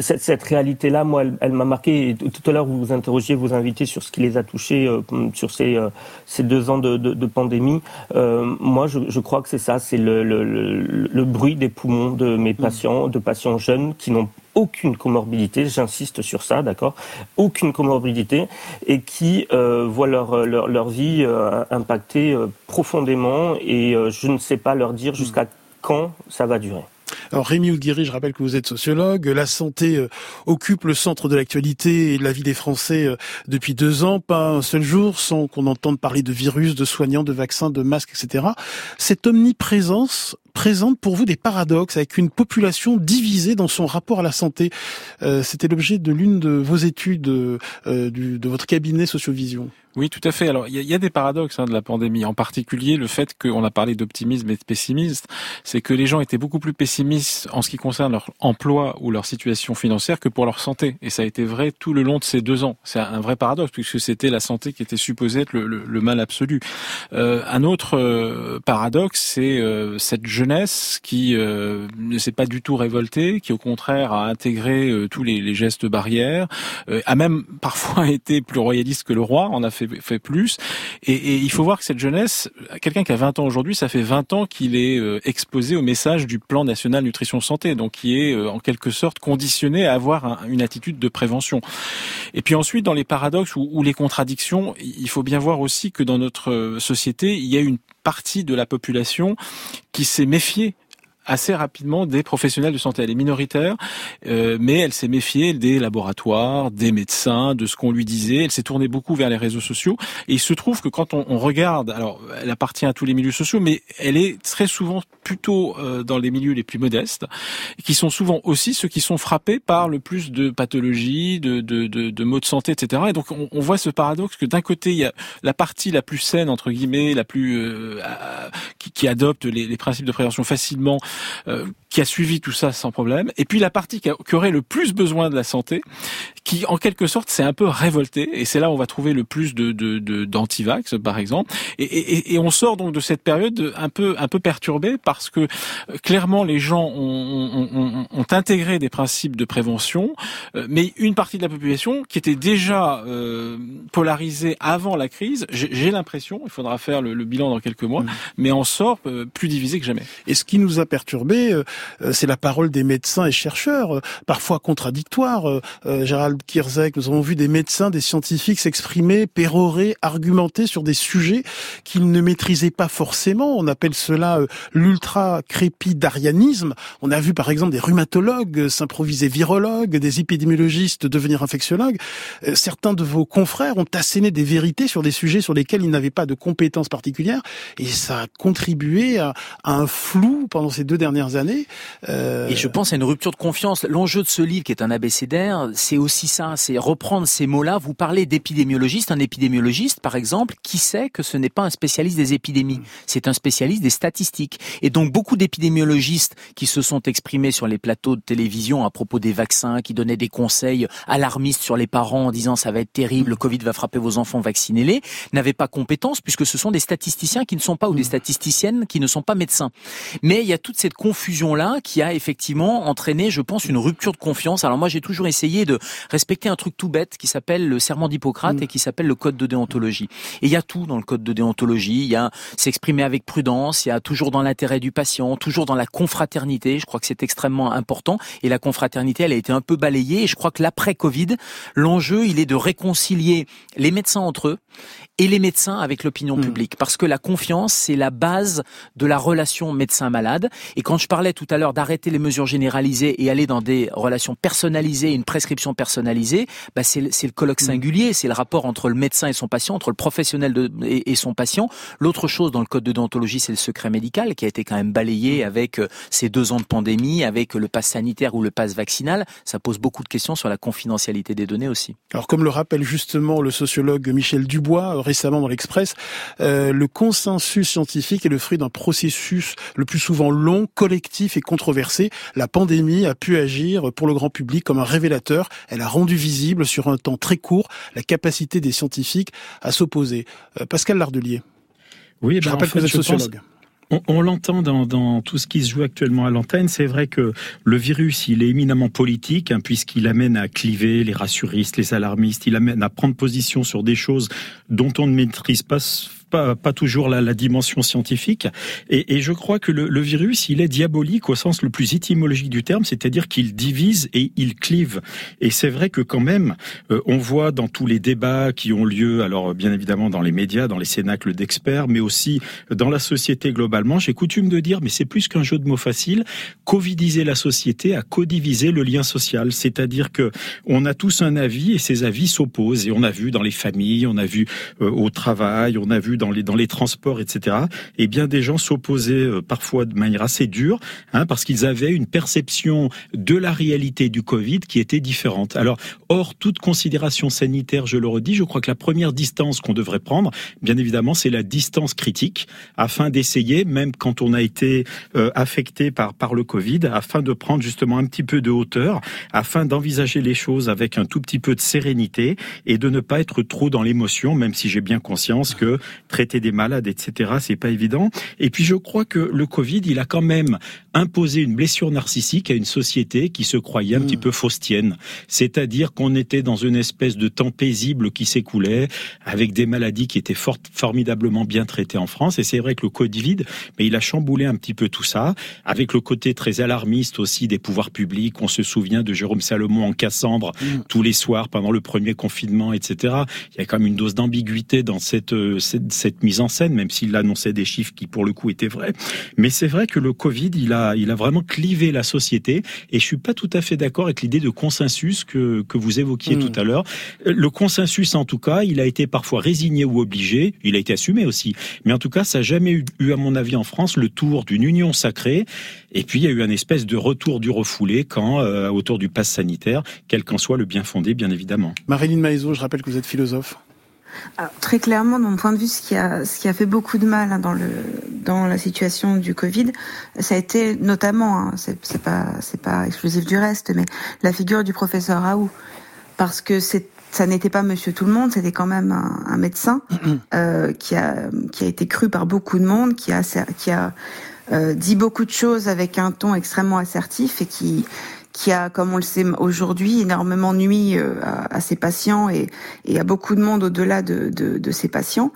cette, cette réalité-là, moi, elle, elle m'a marqué. tout à l'heure, vous vous interrogiez vos invités sur ce qui les a touchés euh, sur ces, euh, ces deux ans de, de pandémie. Euh, moi, je, je, crois que c'est ça. C'est le, le, le, le, bruit des poumons de mes mm. patients, de patients jeunes qui n'ont aucune comorbidité, j'insiste sur ça, d'accord, aucune comorbidité, et qui euh, voient leur, leur, leur vie euh, impactée euh, profondément, et euh, je ne sais pas leur dire jusqu'à quand ça va durer. Alors Rémi Oudguiri, je rappelle que vous êtes sociologue. La santé euh, occupe le centre de l'actualité et de la vie des Français euh, depuis deux ans. Pas un seul jour sans qu'on entende parler de virus, de soignants, de vaccins, de masques, etc. Cette omniprésence présente pour vous des paradoxes avec une population divisée dans son rapport à la santé. Euh, C'était l'objet de l'une de vos études du, de votre cabinet Sociovision. Oui, tout à fait. Alors, il y, a des paradoxes hein, de la pandémie, en particulier le fait qu'on a parlé d'optimisme et de pessimisme, c'est que les gens étaient beaucoup plus pessimistes en ce qui concerne leur emploi ou leur situation financière que pour leur santé. Et ça a été vrai tout le long de ces deux ans. C'est un vrai paradoxe, puisque c'était la santé qui était supposée être le, mal absolu. Euh, un autre euh, paradoxe, c'est euh, cette jeunesse qui euh, ne s'est pas du tout révoltée, qui au contraire a intégré tous les, les, gestes barrières, a même parfois été plus royaliste que le roi, en a fait, plus. Et, il faut voir que cette jeunesse, quelqu'un qui a 20 ans aujourd'hui, ça fait 20 ans qu'il est euh, exposé au message du plan national nutrition santé, donc qui est euh, en quelque sorte conditionné à avoir une attitude de prévention. Et puis ensuite, dans les paradoxes ou, ou les contradictions, il faut bien voir aussi que dans notre euh, société, il y a une partie de la population qui s'est méfiée assez rapidement des professionnels de santé. Elle est minoritaire, euh, mais elle s'est méfiée des laboratoires, des médecins, de ce qu'on lui disait. Elle s'est tournée beaucoup vers les réseaux sociaux. Et il se trouve que quand on, regarde, alors elle appartient à tous les milieux sociaux, mais elle est très souvent plutôt euh, dans les milieux les plus modestes, qui sont souvent aussi ceux qui sont frappés par le plus de pathologies, de, de, de, de maux de santé, etc. Et donc on, on voit ce paradoxe que d'un côté il y a la partie la plus saine entre guillemets, la plus euh, qui, qui, adopte les, les principes de prévention facilement euh, qui a suivi tout ça sans problème, et puis la partie qui, aurait le plus besoin de la santé, qui en quelque sorte s'est un peu révoltée, et c'est là où on va trouver le plus de d'antivax, de, par exemple, et, et, et, on sort donc de cette période un peu un peu perturbée parce que euh, clairement les gens ont, ont, ont, intégré des principes de prévention, euh, mais une partie de la population qui était déjà euh, polarisée avant la crise, j'ai l'impression, il faudra faire le, bilan dans quelques mois, mmh. mais en sort plus divisé que jamais. Et ce qui nous a perturbé, euh, c'est la parole des médecins et chercheurs, euh, parfois contradictoires. Euh, Gérald Kirzek, nous avons vu des médecins, des scientifiques s'exprimer, pérorer, argumenter sur des sujets qu'ils ne maîtrisaient pas forcément. On appelle cela l'ultra-crépidarianisme. On a vu par exemple des rhumatologues s'improviser virologues, des épidémiologistes devenir infectiologues. Certains de vos confrères ont asséné des vérités sur des sujets sur lesquels ils n'avaient pas de compétences particulières et ça a contribué à, à un flou pendant ces deux dernières années euh... Et je pense à une rupture de confiance. L'enjeu de ce livre, qui est un abécédaire, c'est aussi ça, c'est reprendre ces mots-là. Vous parlez d'épidémiologiste, un épidémiologiste, par exemple, qui sait que ce n'est pas un spécialiste des épidémies, c'est un spécialiste des statistiques. Et donc beaucoup d'épidémiologistes qui se sont exprimés sur les plateaux de télévision à propos des vaccins, qui donnaient des conseils alarmistes sur les parents en disant ça va être terrible, le Covid va frapper vos enfants, vaccinez-les, n'avaient pas compétence puisque ce sont des statisticiens qui ne sont pas ou des statisticiennes qui ne sont pas médecins. Mais il y a toute cette confusion là qui a effectivement entraîné, je pense, une rupture de confiance. Alors moi, j'ai toujours essayé de respecter un truc tout bête qui s'appelle le serment d'Hippocrate mm. et qui s'appelle le code de déontologie. Et il y a tout dans le code de déontologie. Il y a s'exprimer avec prudence. Il y a toujours dans l'intérêt du patient, toujours dans la confraternité. Je crois que c'est extrêmement important. Et la confraternité, elle a été un peu balayée. Et je crois que l'après Covid, l'enjeu, il est de réconcilier les médecins entre eux et les médecins avec l'opinion mm. publique. Parce que la confiance, c'est la base de la relation médecin-malade. Et quand je parlais tout à l'heure d'arrêter les mesures généralisées et aller dans des relations personnalisées, une prescription personnalisée, bah c'est le colloque mm. singulier, c'est le rapport entre le médecin et son patient, entre le professionnel de, et, son patient. L'autre chose dans le code de déontologie, c'est le secret médical qui a été quand même balayé mm. avec euh, ces deux ans de pandémie, avec le pass sanitaire ou le pass vaccinal. Ça pose beaucoup de questions sur la confidentialité des données aussi. Alors comme le rappelle justement le sociologue Michel Dubois euh, récemment dans l'Express, euh, le consensus scientifique est le fruit d'un processus le plus souvent long, collectif et controversé. La pandémie a pu agir pour le grand public comme un révélateur. Elle a rendu visible sur un temps très court la capacité des scientifiques à s'opposer. Euh, Pascal Lardelier. Oui, je ben rappelle que vous êtes sociologue. On, l'entend dans, tout ce qui se joue actuellement à l'antenne. C'est vrai que le virus, il est éminemment politique, hein, puisqu'il amène à cliver les rassuristes, les alarmistes. Il amène à prendre position sur des choses dont on ne maîtrise pas pas, pas toujours la, la dimension scientifique. Et, et, je crois que le, le, virus, il est diabolique au sens le plus étymologique du terme, c'est-à-dire qu'il divise et il clive. Et c'est vrai que quand même, euh, on voit dans tous les débats qui ont lieu, alors bien évidemment dans les médias, dans les cénacles d'experts, mais aussi dans la société globalement, j'ai coutume de dire, mais c'est plus qu'un jeu de mots facile, covidiser la société à codiviser le lien social. C'est-à-dire que on a tous un avis et ces avis s'opposent. Et on a vu dans les familles, on a vu euh, au travail, on a vu dans les dans les transports, etc. Et bien des gens s'opposaient euh, parfois de manière assez dure, hein, parce qu'ils avaient une perception de la réalité du Covid qui était différente. Alors, hors toute considération sanitaire, je le redis, je crois que la première distance qu'on devrait prendre, bien évidemment, c'est la distance critique, afin d'essayer, même quand on a été euh, affecté par par le Covid, afin de prendre justement un petit peu de hauteur, afin d'envisager les choses avec un tout petit peu de sérénité et de ne pas être trop dans l'émotion, même si j'ai bien conscience que traiter des malades, etc., c'est pas évident. Et puis je crois que le Covid, il a quand même imposé une blessure narcissique à une société qui se croyait un petit peu faustienne. C'est-à-dire qu'on était dans une espèce de temps paisible qui s'écoulait, avec des maladies qui étaient fort, formidablement bien traitées en France. Et c'est vrai que le Covid, mais il a chamboulé un petit peu tout ça, avec le côté très alarmiste aussi des pouvoirs publics. On se souvient de Jérôme Salomon en Cassandre tous les soirs pendant le premier confinement, etc. Il y a quand même une dose d'ambiguïté dans cette, euh, cette, cette mise en scène, même s'il annonçait des chiffres qui pour le coup étaient vrais. Mais c'est vrai que le Covid, il a, il a vraiment clivé la société. Et je suis pas tout à fait d'accord avec l'idée de consensus que, que vous évoquiez Hmm. tout à l'heure. Le consensus, en tout cas, il a été parfois résigné ou obligé. Il a été assumé aussi. Mais en tout cas, ça n'a jamais eu, eu, à mon avis, en France, le tour d'une union sacrée. Et puis, il y a eu un espèce de retour du refoulé quand, euh, autour du pass sanitaire, quel qu'en soit le bien fondé, bien évidemment. Marilyn Maïzo, je rappelle que vous êtes philosophe. Alors, très clairement, de mon point de vue, ce qui a, ce qui a fait beaucoup de mal hein, dans, le, dans la situation du Covid, ça a été notamment, hein, c'est c'est pas, c'est pas exclusif du reste, mais la figure du professeur Raoult. Parce que c'est ça n'était pas Monsieur Tout le Monde, c'était quand même un, un médecin euh, qui a qui a été cru par beaucoup de monde, qui a qui a euh, dit beaucoup de choses avec un ton extrêmement assertif et qui qui a, comme on le sait aujourd'hui, énormément nuit euh, à, ses patients et, à beaucoup de monde au-delà de, de, de, ses patients.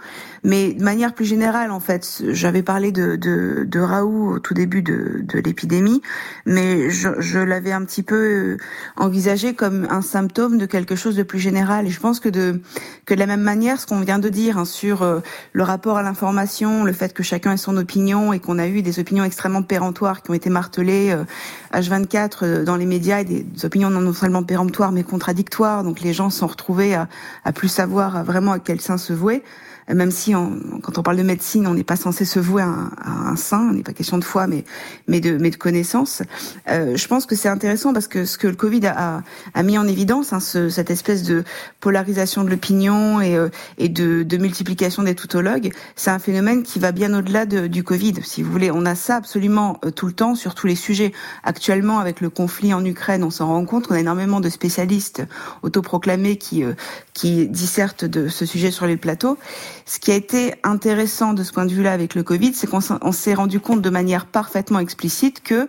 Mais de manière plus générale, en fait, j'avais parlé de, de, de, Raoult au tout début de, de l'épidémie, mais je, je l'avais un petit peu euh, envisagé comme un symptôme de quelque chose de plus général. Et je pense que de, que de la même manière, ce qu'on vient de dire hein, sur euh, le rapport à l'information, le fait que chacun ait son opinion et qu'on a eu des opinions extrêmement péremptoires qui ont été martelées euh, H24 dans les médias et des opinions non seulement péremptoires mais contradictoires. Donc les gens sont retrouvés à, à plus savoir vraiment à quel sein se vouer même si on, quand on parle de médecine, on n'est pas censé se vouer à un, à un saint, on n'est pas question de foi, mais mais de mais de connaissance. Euh, je pense que c'est intéressant parce que ce que le Covid a, a mis en évidence, hein, ce, cette espèce de polarisation de l'opinion et, euh, et de, de, multiplication des tautologues, c'est un phénomène qui va bien au-delà de, du Covid. Si vous voulez, on a ça absolument euh, tout le temps sur tous les sujets. Actuellement, avec le conflit en Ukraine, on s'en rend compte. On a énormément de spécialistes autoproclamés qui qui dissertent de ce sujet sur les plateaux. Ce qui a été intéressant de ce point de vue-là avec le Covid, c'est qu'on s'est rendu compte de manière parfaitement explicite que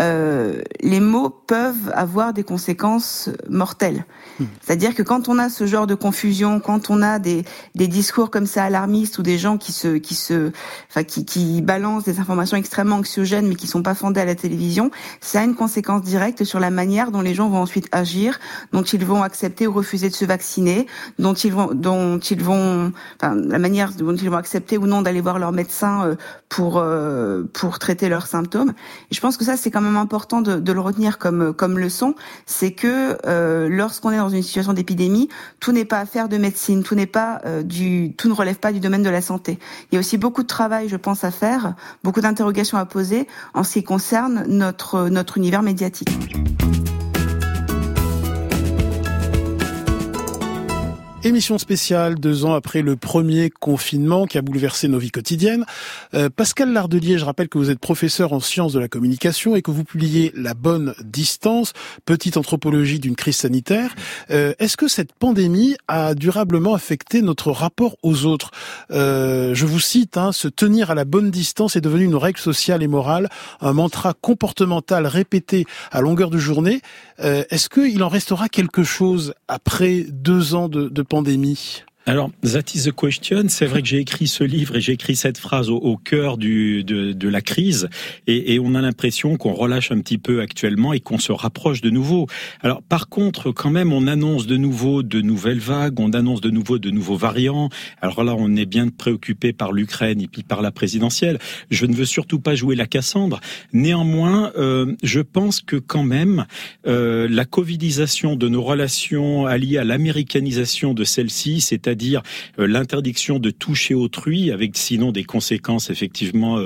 euh, les mots peuvent avoir des conséquences mortelles. Mmh. C'est-à-dire que quand on a ce genre de confusion, quand on a des, des discours comme ça alarmistes ou des gens qui se qui se enfin qui, qui balancent des informations extrêmement anxiogènes mais qui sont pas fondées à la télévision, ça a une conséquence directe sur la manière dont les gens vont ensuite agir, dont ils vont accepter ou refuser de se vacciner, dont ils vont dont ils vont enfin la manière dont ils vont accepter ou non d'aller voir leur médecin pour euh, pour traiter leurs symptômes. Et je pense que ça c'est quand même important de, le retenir comme comme leçon, c'est que euh, lorsqu'on est dans une situation d'épidémie, tout n'est pas affaire de médecine, tout n'est pas euh, du, tout ne relève pas du domaine de la santé. Il y a aussi beaucoup de travail, je pense, à faire, beaucoup d'interrogations à poser en ce qui concerne notre notre univers médiatique. Émission spéciale deux ans après le premier confinement qui a bouleversé nos vies quotidiennes. Euh, Pascal Lardelier, je rappelle que vous êtes professeur en sciences de la communication et que vous publiez La bonne distance, petite anthropologie d'une crise sanitaire. Euh, Est-ce que cette pandémie a durablement affecté notre rapport aux autres euh, Je vous cite, hein, se tenir à la bonne distance est devenu une règle sociale et morale, un mantra comportemental répété à longueur de journée. Euh, Est-ce qu'il en restera quelque chose après deux ans de, de pandémie pandémie alors, that is the question. C'est vrai que j'ai écrit ce livre et j'ai écrit cette phrase au, au cœur du, de, de, la crise et, et on a l'impression qu'on relâche un petit peu actuellement et qu'on se rapproche de nouveau. Alors, par contre, quand même, on annonce de nouveau de nouvelles vagues, on annonce de nouveau de nouveaux variants. Alors là, on est bien préoccupé par l'Ukraine et puis par la présidentielle. Je ne veux surtout pas jouer la Cassandre. Néanmoins, euh, je pense que quand même, euh, la covidisation de nos relations alliées à l'américanisation de celle-ci, c'est-à-dire c'est-à-dire l'interdiction de toucher autrui, avec sinon des conséquences effectivement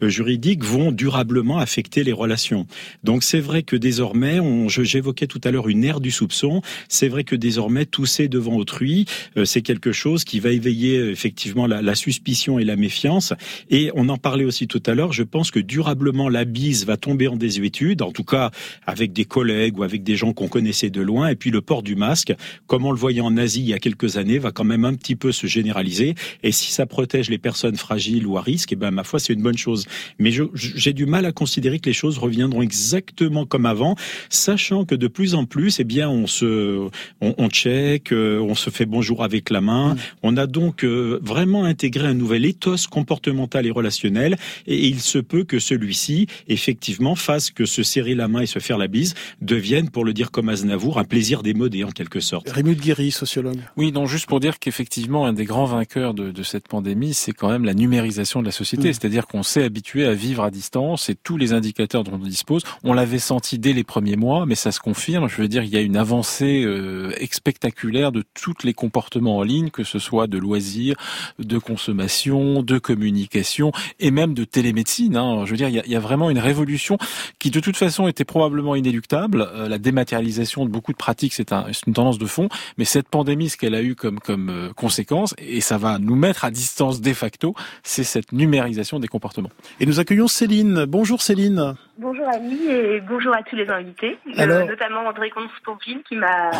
juridiques, vont durablement affecter les relations. Donc c'est vrai que désormais, j'évoquais tout à l'heure une ère du soupçon. C'est vrai que désormais, tousser devant autrui, c'est quelque chose qui va éveiller effectivement la, la suspicion et la méfiance. Et on en parlait aussi tout à l'heure. Je pense que durablement la bise va tomber en désuétude, en tout cas avec des collègues ou avec des gens qu'on connaissait de loin. Et puis le port du masque, comme on le voyait en Asie il y a quelques années, va quand même un petit peu se généraliser. Et si ça protège les personnes fragiles ou à risque, eh ben ma foi c'est une bonne chose. Mais j'ai du mal à considérer que les choses reviendront exactement comme avant, sachant que de plus en plus, eh bien on se on, on check, euh, on se fait bonjour avec la main. Mm. On a donc euh, vraiment intégré un nouvel ethos comportemental et relationnel, et il se peut que celui-ci effectivement fasse que se serrer la main et se faire la bise devienne, pour le dire comme Aznavour, un plaisir démodé en quelque sorte. Rémi Guéry, sociologue. Oui, non, juste pour dire qu'effectivement, un des grands vainqueurs de, de cette pandémie, c'est quand même la numérisation de la société. Mm. C'est-à-dire qu'on s'est habitué à vivre à distance et tous les indicateurs dont on dispose, on l'avait senti dès les premiers mois, mais ça se confirme. Je veux dire, il y a une avancée euh, spectaculaire de tous les comportements en ligne, que ce soit de loisirs, de consommation, de communication et même de télémédecine. Hein. Je veux dire, il y, a, il y, a, vraiment une révolution qui de toute façon était probablement inéluctable. Euh, la dématérialisation de beaucoup de pratiques, c'est un, une tendance de fond, mais cette pandémie, ce qu'elle a eu comme, comme euh, conséquence, et ça va nous mettre à distance de facto, c'est cette numérisation des comportements. Et nous accueillons Céline. Bonjour Céline. Bonjour Annie et bonjour à tous les invités, euh, notamment André Comte-Spompil qui m'a,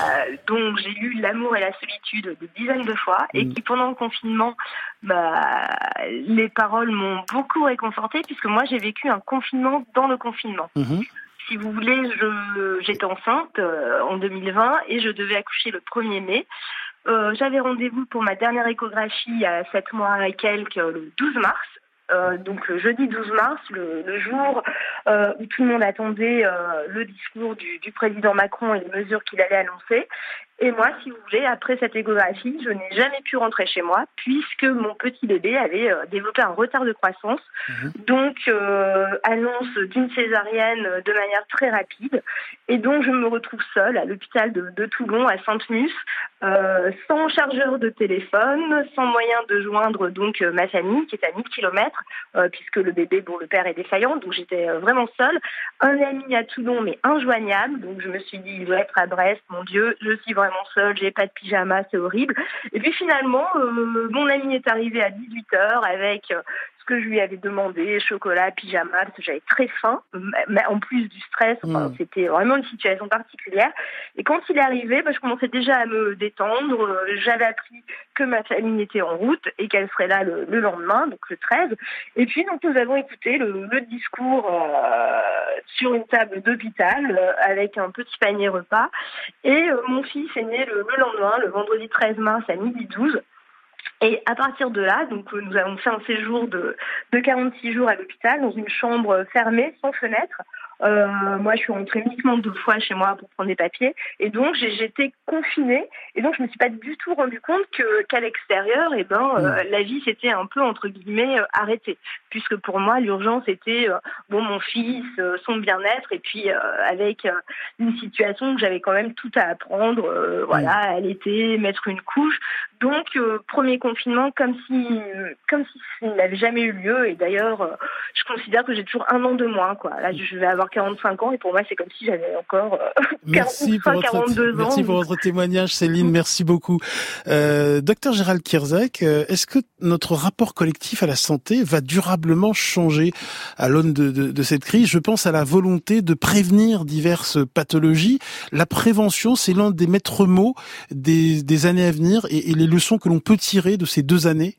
dont j'ai lu L'amour et la solitude des dizaines de fois et mm. qui pendant le confinement, bah, les paroles m'ont beaucoup réconfortée puisque moi j'ai vécu un confinement dans le confinement. Mm-hmm. Si vous voulez, je, j'étais enceinte euh, en 2020 et je devais accoucher le 1er mai. Euh, j'avais rendez-vous pour ma dernière échographie à 7 mois et quelques le 12 mars. Euh, donc le jeudi 12 mars, le, le jour euh, où tout le monde attendait euh, le discours du, du, président Macron et les mesures qu'il allait annoncer. Et moi, si vous voulez, après cette échographie, je n'ai jamais pu rentrer chez moi puisque mon petit bébé avait développé un retard de croissance. Mmh. Donc, annonce d'une césarienne de manière très rapide. Et donc, je me retrouve seule à l'hôpital de, de, Toulon, à Sainte-Mus, euh, sans chargeur de téléphone, sans moyen de joindre donc euh, ma famille qui est à 1000 km, puisque le bébé, bon, le père est défaillant, donc j'étais vraiment seule. Un ami à Toulon, mais injoignable. Donc, je me suis dit, il doit être à Brest, mon Dieu, je suis vraiment seule, j'ai pas de pyjama, c'est horrible. Et puis finalement, euh, mon ami est arrivé à 18h avec euh, ce que je lui avais demandé, chocolat, pyjama, parce que j'avais très faim, mais en plus du stress, enfin, mmh. c'était vraiment une situation particulière. Et quand il est arrivé, bah, je commençais déjà à me détendre, euh, j'avais appris que ma famille était en route et qu'elle serait là le, le, lendemain, donc le 13. Et puis donc nous avons écouté le, le discours euh, sur une table d'hôpital euh, avec un petit panier repas. Et euh, mon fils est né le, le, lendemain, le vendredi 13 mars à midi 12. Et à partir de là, euh, nous avons fait un séjour de, de 46 jours à l'hôpital dans une chambre fermée, sans fenêtre, euh, moi, je suis rentrée uniquement deux fois chez moi pour prendre des papiers. Et donc, j'étais confinée. Et donc, je me suis pas du tout rendu compte que qu'à l'extérieur, eh ben, euh, la vie s'était un peu, entre guillemets, euh, arrêtée. Puisque pour moi, l'urgence était, euh, bon, mon fils, euh, son bien-être. Et puis, euh, avec une situation où j'avais quand même tout à apprendre. voilà, allaiter, mettre une couche. Donc, premier confinement, comme si, comme si ça n'avait jamais eu lieu. Et d'ailleurs, je considère que j'ai toujours un an de moins, quoi. Là, je vais avoir 45 ans et pour moi c'est comme si j'avais encore euh, merci 43, pour votre, 42 ans. Merci pour votre témoignage Céline, merci beaucoup. Euh, docteur Gérald Kierzek, euh, est-ce que notre rapport collectif à la santé va durablement changer à l'aune de, de, de, cette crise? Je pense à la volonté de prévenir diverses pathologies. La prévention, c'est l'un des maîtres mots des, des années à venir et, et les leçons que l'on peut tirer de ces deux années?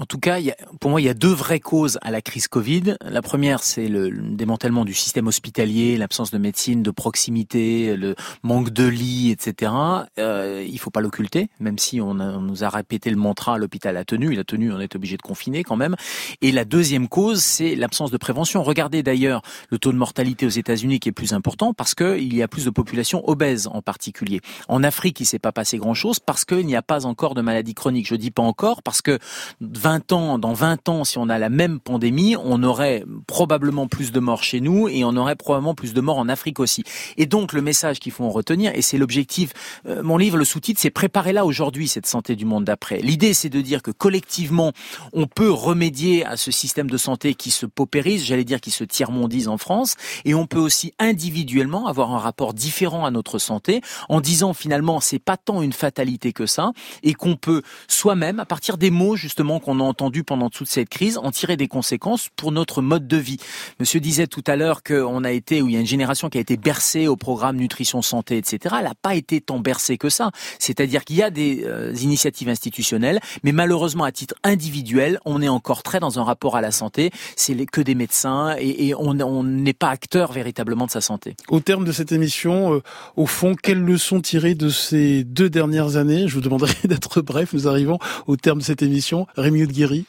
En tout cas, pour moi, il y a deux vraies causes à la crise Covid. La première, c'est le démantèlement du système hospitalier, l'absence de médecine de proximité, le manque de lits, etc. Euh, il faut pas l'occulter, même si on, a, on, nous a répété le mantra, l'hôpital a tenu, il a tenu, on est obligé de confiner quand même. Et la deuxième cause, c'est l'absence de prévention. Regardez d'ailleurs le taux de mortalité aux États-Unis qui est plus important parce qu'il y a plus de population obèse en particulier. En Afrique, il s'est pas passé grand-chose parce qu'il n'y a pas encore de maladie chronique. Je dis pas encore parce que 20 20 ans, dans 20 ans, si on a la même pandémie, on aurait probablement plus de morts chez nous et on aurait probablement plus de morts en Afrique aussi. Et donc le message qu'il faut en retenir, et c'est l'objectif, euh, mon livre, le sous-titre, c'est préparer là aujourd'hui cette santé du monde d'après. L'idée, c'est de dire que collectivement, on peut remédier à ce système de santé qui se paupérise, j'allais dire qui se tiers-mondise en France, et on peut aussi individuellement avoir un rapport différent à notre santé en disant finalement c'est pas tant une fatalité que ça et qu'on peut soi-même à partir des mots justement qu'on a entendus pendant toute cette crise en tirer des conséquences pour notre mode de vie. Monsieur disait tout à l'heure qu'on a été ou il y a une génération qui a été bercée au programme nutrition santé etc. Elle n'a pas été tant bercée que ça. C'est-à-dire qu'il y a des euh, initiatives institutionnelles, mais malheureusement à titre individuel, on est encore très dans un rapport à la santé. C'est que des médecins et, on n'est pas acteur véritablement de sa santé. Au terme de cette émission, euh, au fond, quelles leçons tirer de ces deux dernières années? Je vous demanderai d'être bref. Nous arrivons au terme de cette émission. Rémi Guéry.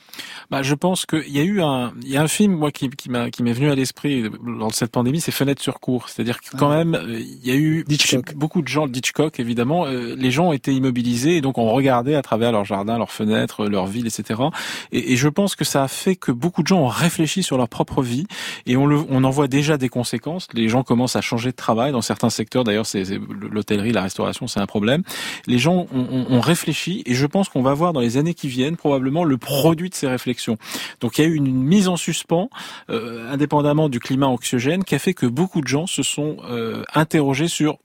Bah, je pense qu'il y a eu un, il y a un film moi qui, qui m'a qui m'est venu à l'esprit lors de cette pandémie, c'est Fenêtre sur cours. C'est-à-dire que quand ah. même, il y a eu beaucoup de gens, Hitchcock évidemment, euh, les gens ont été immobilisés et donc on regardait à travers leur jardin, leurs fenêtres, leur ville, etc. Et, et, je pense que ça a fait que beaucoup de gens ont réfléchi sur leur propre vie et on, le, on en voit déjà des conséquences. Les gens commencent à changer de travail dans certains secteurs. D'ailleurs, c'est l'hôtellerie, la restauration, c'est un problème. Les gens ont, ont réfléchi et je pense qu'on va voir dans les années qui viennent probablement le produit de ces réflexions. Donc il y a eu une mise en suspens, euh, indépendamment du climat anxiogène, qui a fait que beaucoup de gens se sont euh, interrogés sur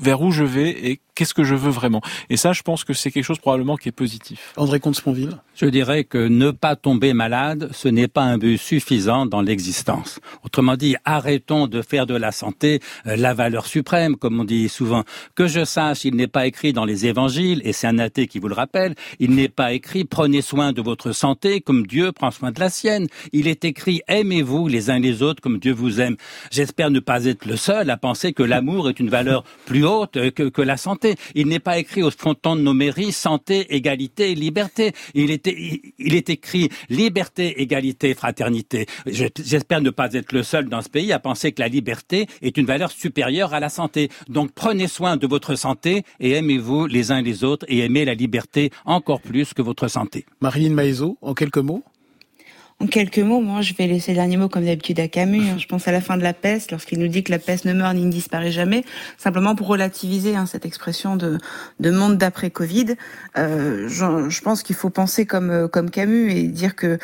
vers où je vais et qu'est-ce que je veux vraiment. Et ça, je pense que c'est quelque chose probablement qui est positif. André Comte-Sponville Je dirais que ne pas tomber malade, ce n'est pas un but suffisant dans l'existence. Autrement dit, arrêtons de faire de la santé euh, la valeur suprême, comme on dit souvent. Que je sache, il n'est pas écrit dans les évangiles, et c'est un athée qui vous le rappelle, il n'est pas écrit prenez soin de votre santé comme Dieu prend soin de la sienne. Il est écrit aimez-vous les uns les autres comme Dieu vous aime. J'espère ne pas être le seul à penser que l'amour est une valeur plus haute que, que la santé. Il n'est pas écrit au fronton de nos mairies santé, égalité, liberté. Il est, il est écrit liberté, égalité, fraternité. J'espère ne pas être le seul dans ce pays à penser que la liberté est une valeur supérieure à la santé. Donc prenez soin de votre santé et aimez-vous les uns les autres et aimez la liberté encore plus que votre santé. Marine Maïzo, en quelques mots? En quelques mots, moi, je vais laisser le dernier mot comme d'habitude à Camus. Hein. Je pense à la fin de la peste, lorsqu'il nous dit que la peste ne meurt ni ne disparaît jamais, simplement pour relativiser hein, cette expression de, de monde d'après Covid. Euh, je, je, pense qu'il faut penser comme euh, comme Camus et dire que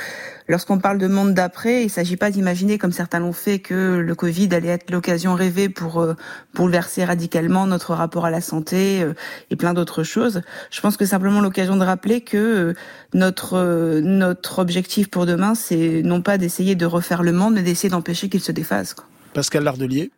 lorsqu'on parle de monde d'après, il ne s'agit pas d'imaginer, comme certains l'ont fait, que le Covid allait être l'occasion rêvée pour euh, bouleverser radicalement notre rapport à la santé euh, et plein d'autres choses. Je pense que simplement l'occasion de rappeler que notre notre objectif pour demain c'est non pas d'essayer de refaire le monde, mais d'essayer d'empêcher qu'il se défasse. Pascal Lardelier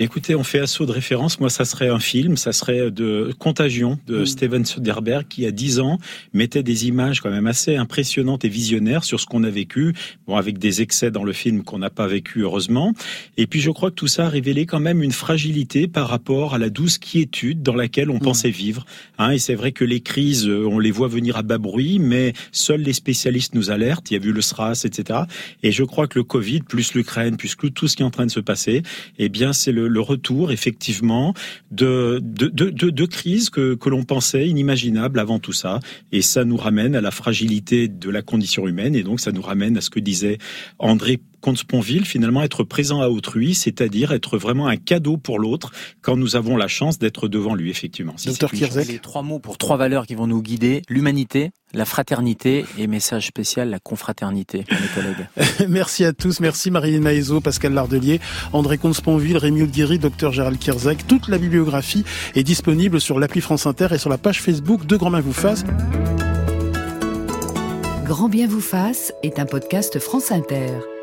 Écoutez, on fait assaut de référence. Moi, ça serait un film, ça serait de Contagion de mm. Steven Soderbergh qui, a 10 ans, mettait des images quand même assez impressionnantes et visionnaires sur ce qu'on a vécu. Bon, avec des excès dans le film qu'on n'a pas vécu, heureusement. Et puis, je crois que tout ça a révélé quand même une fragilité par rapport à la douce quiétude dans laquelle on mm. pensait vivre. Hein, et c'est vrai que les crises, euh, on les voit venir à bas bruit, mais seuls les spécialistes nous alertent. Il y a vu le SRAS, etc. Et je crois que le Covid, plus l'Ukraine, plus tout ce qui est en train de se passer, eh bien, c'est le le, retour effectivement de, de, crises que, que l'on pensait inimaginables avant tout ça. Et ça nous ramène à la fragilité de la condition humaine et donc ça nous ramène à ce que disait André Comte-Sponville, finalement être présent à autrui, c'est-à-dire être vraiment un cadeau pour l'autre quand nous avons la chance d'être devant lui, effectivement. Docteur Les trois mots pour trois valeurs qui vont nous guider, l'humanité, la fraternité et message spécial, la confraternité, mes collègues. merci à tous, merci Marilyn Maïzo, Pascal Lardelier, André Comte-Sponville, Rémi Guéry, Docteur Gérald Kirzek. Toute la bibliographie est disponible sur l'appli France Inter et sur la page Facebook de Grand Main vous fasse. Grand bien vous fasse est un podcast France Inter.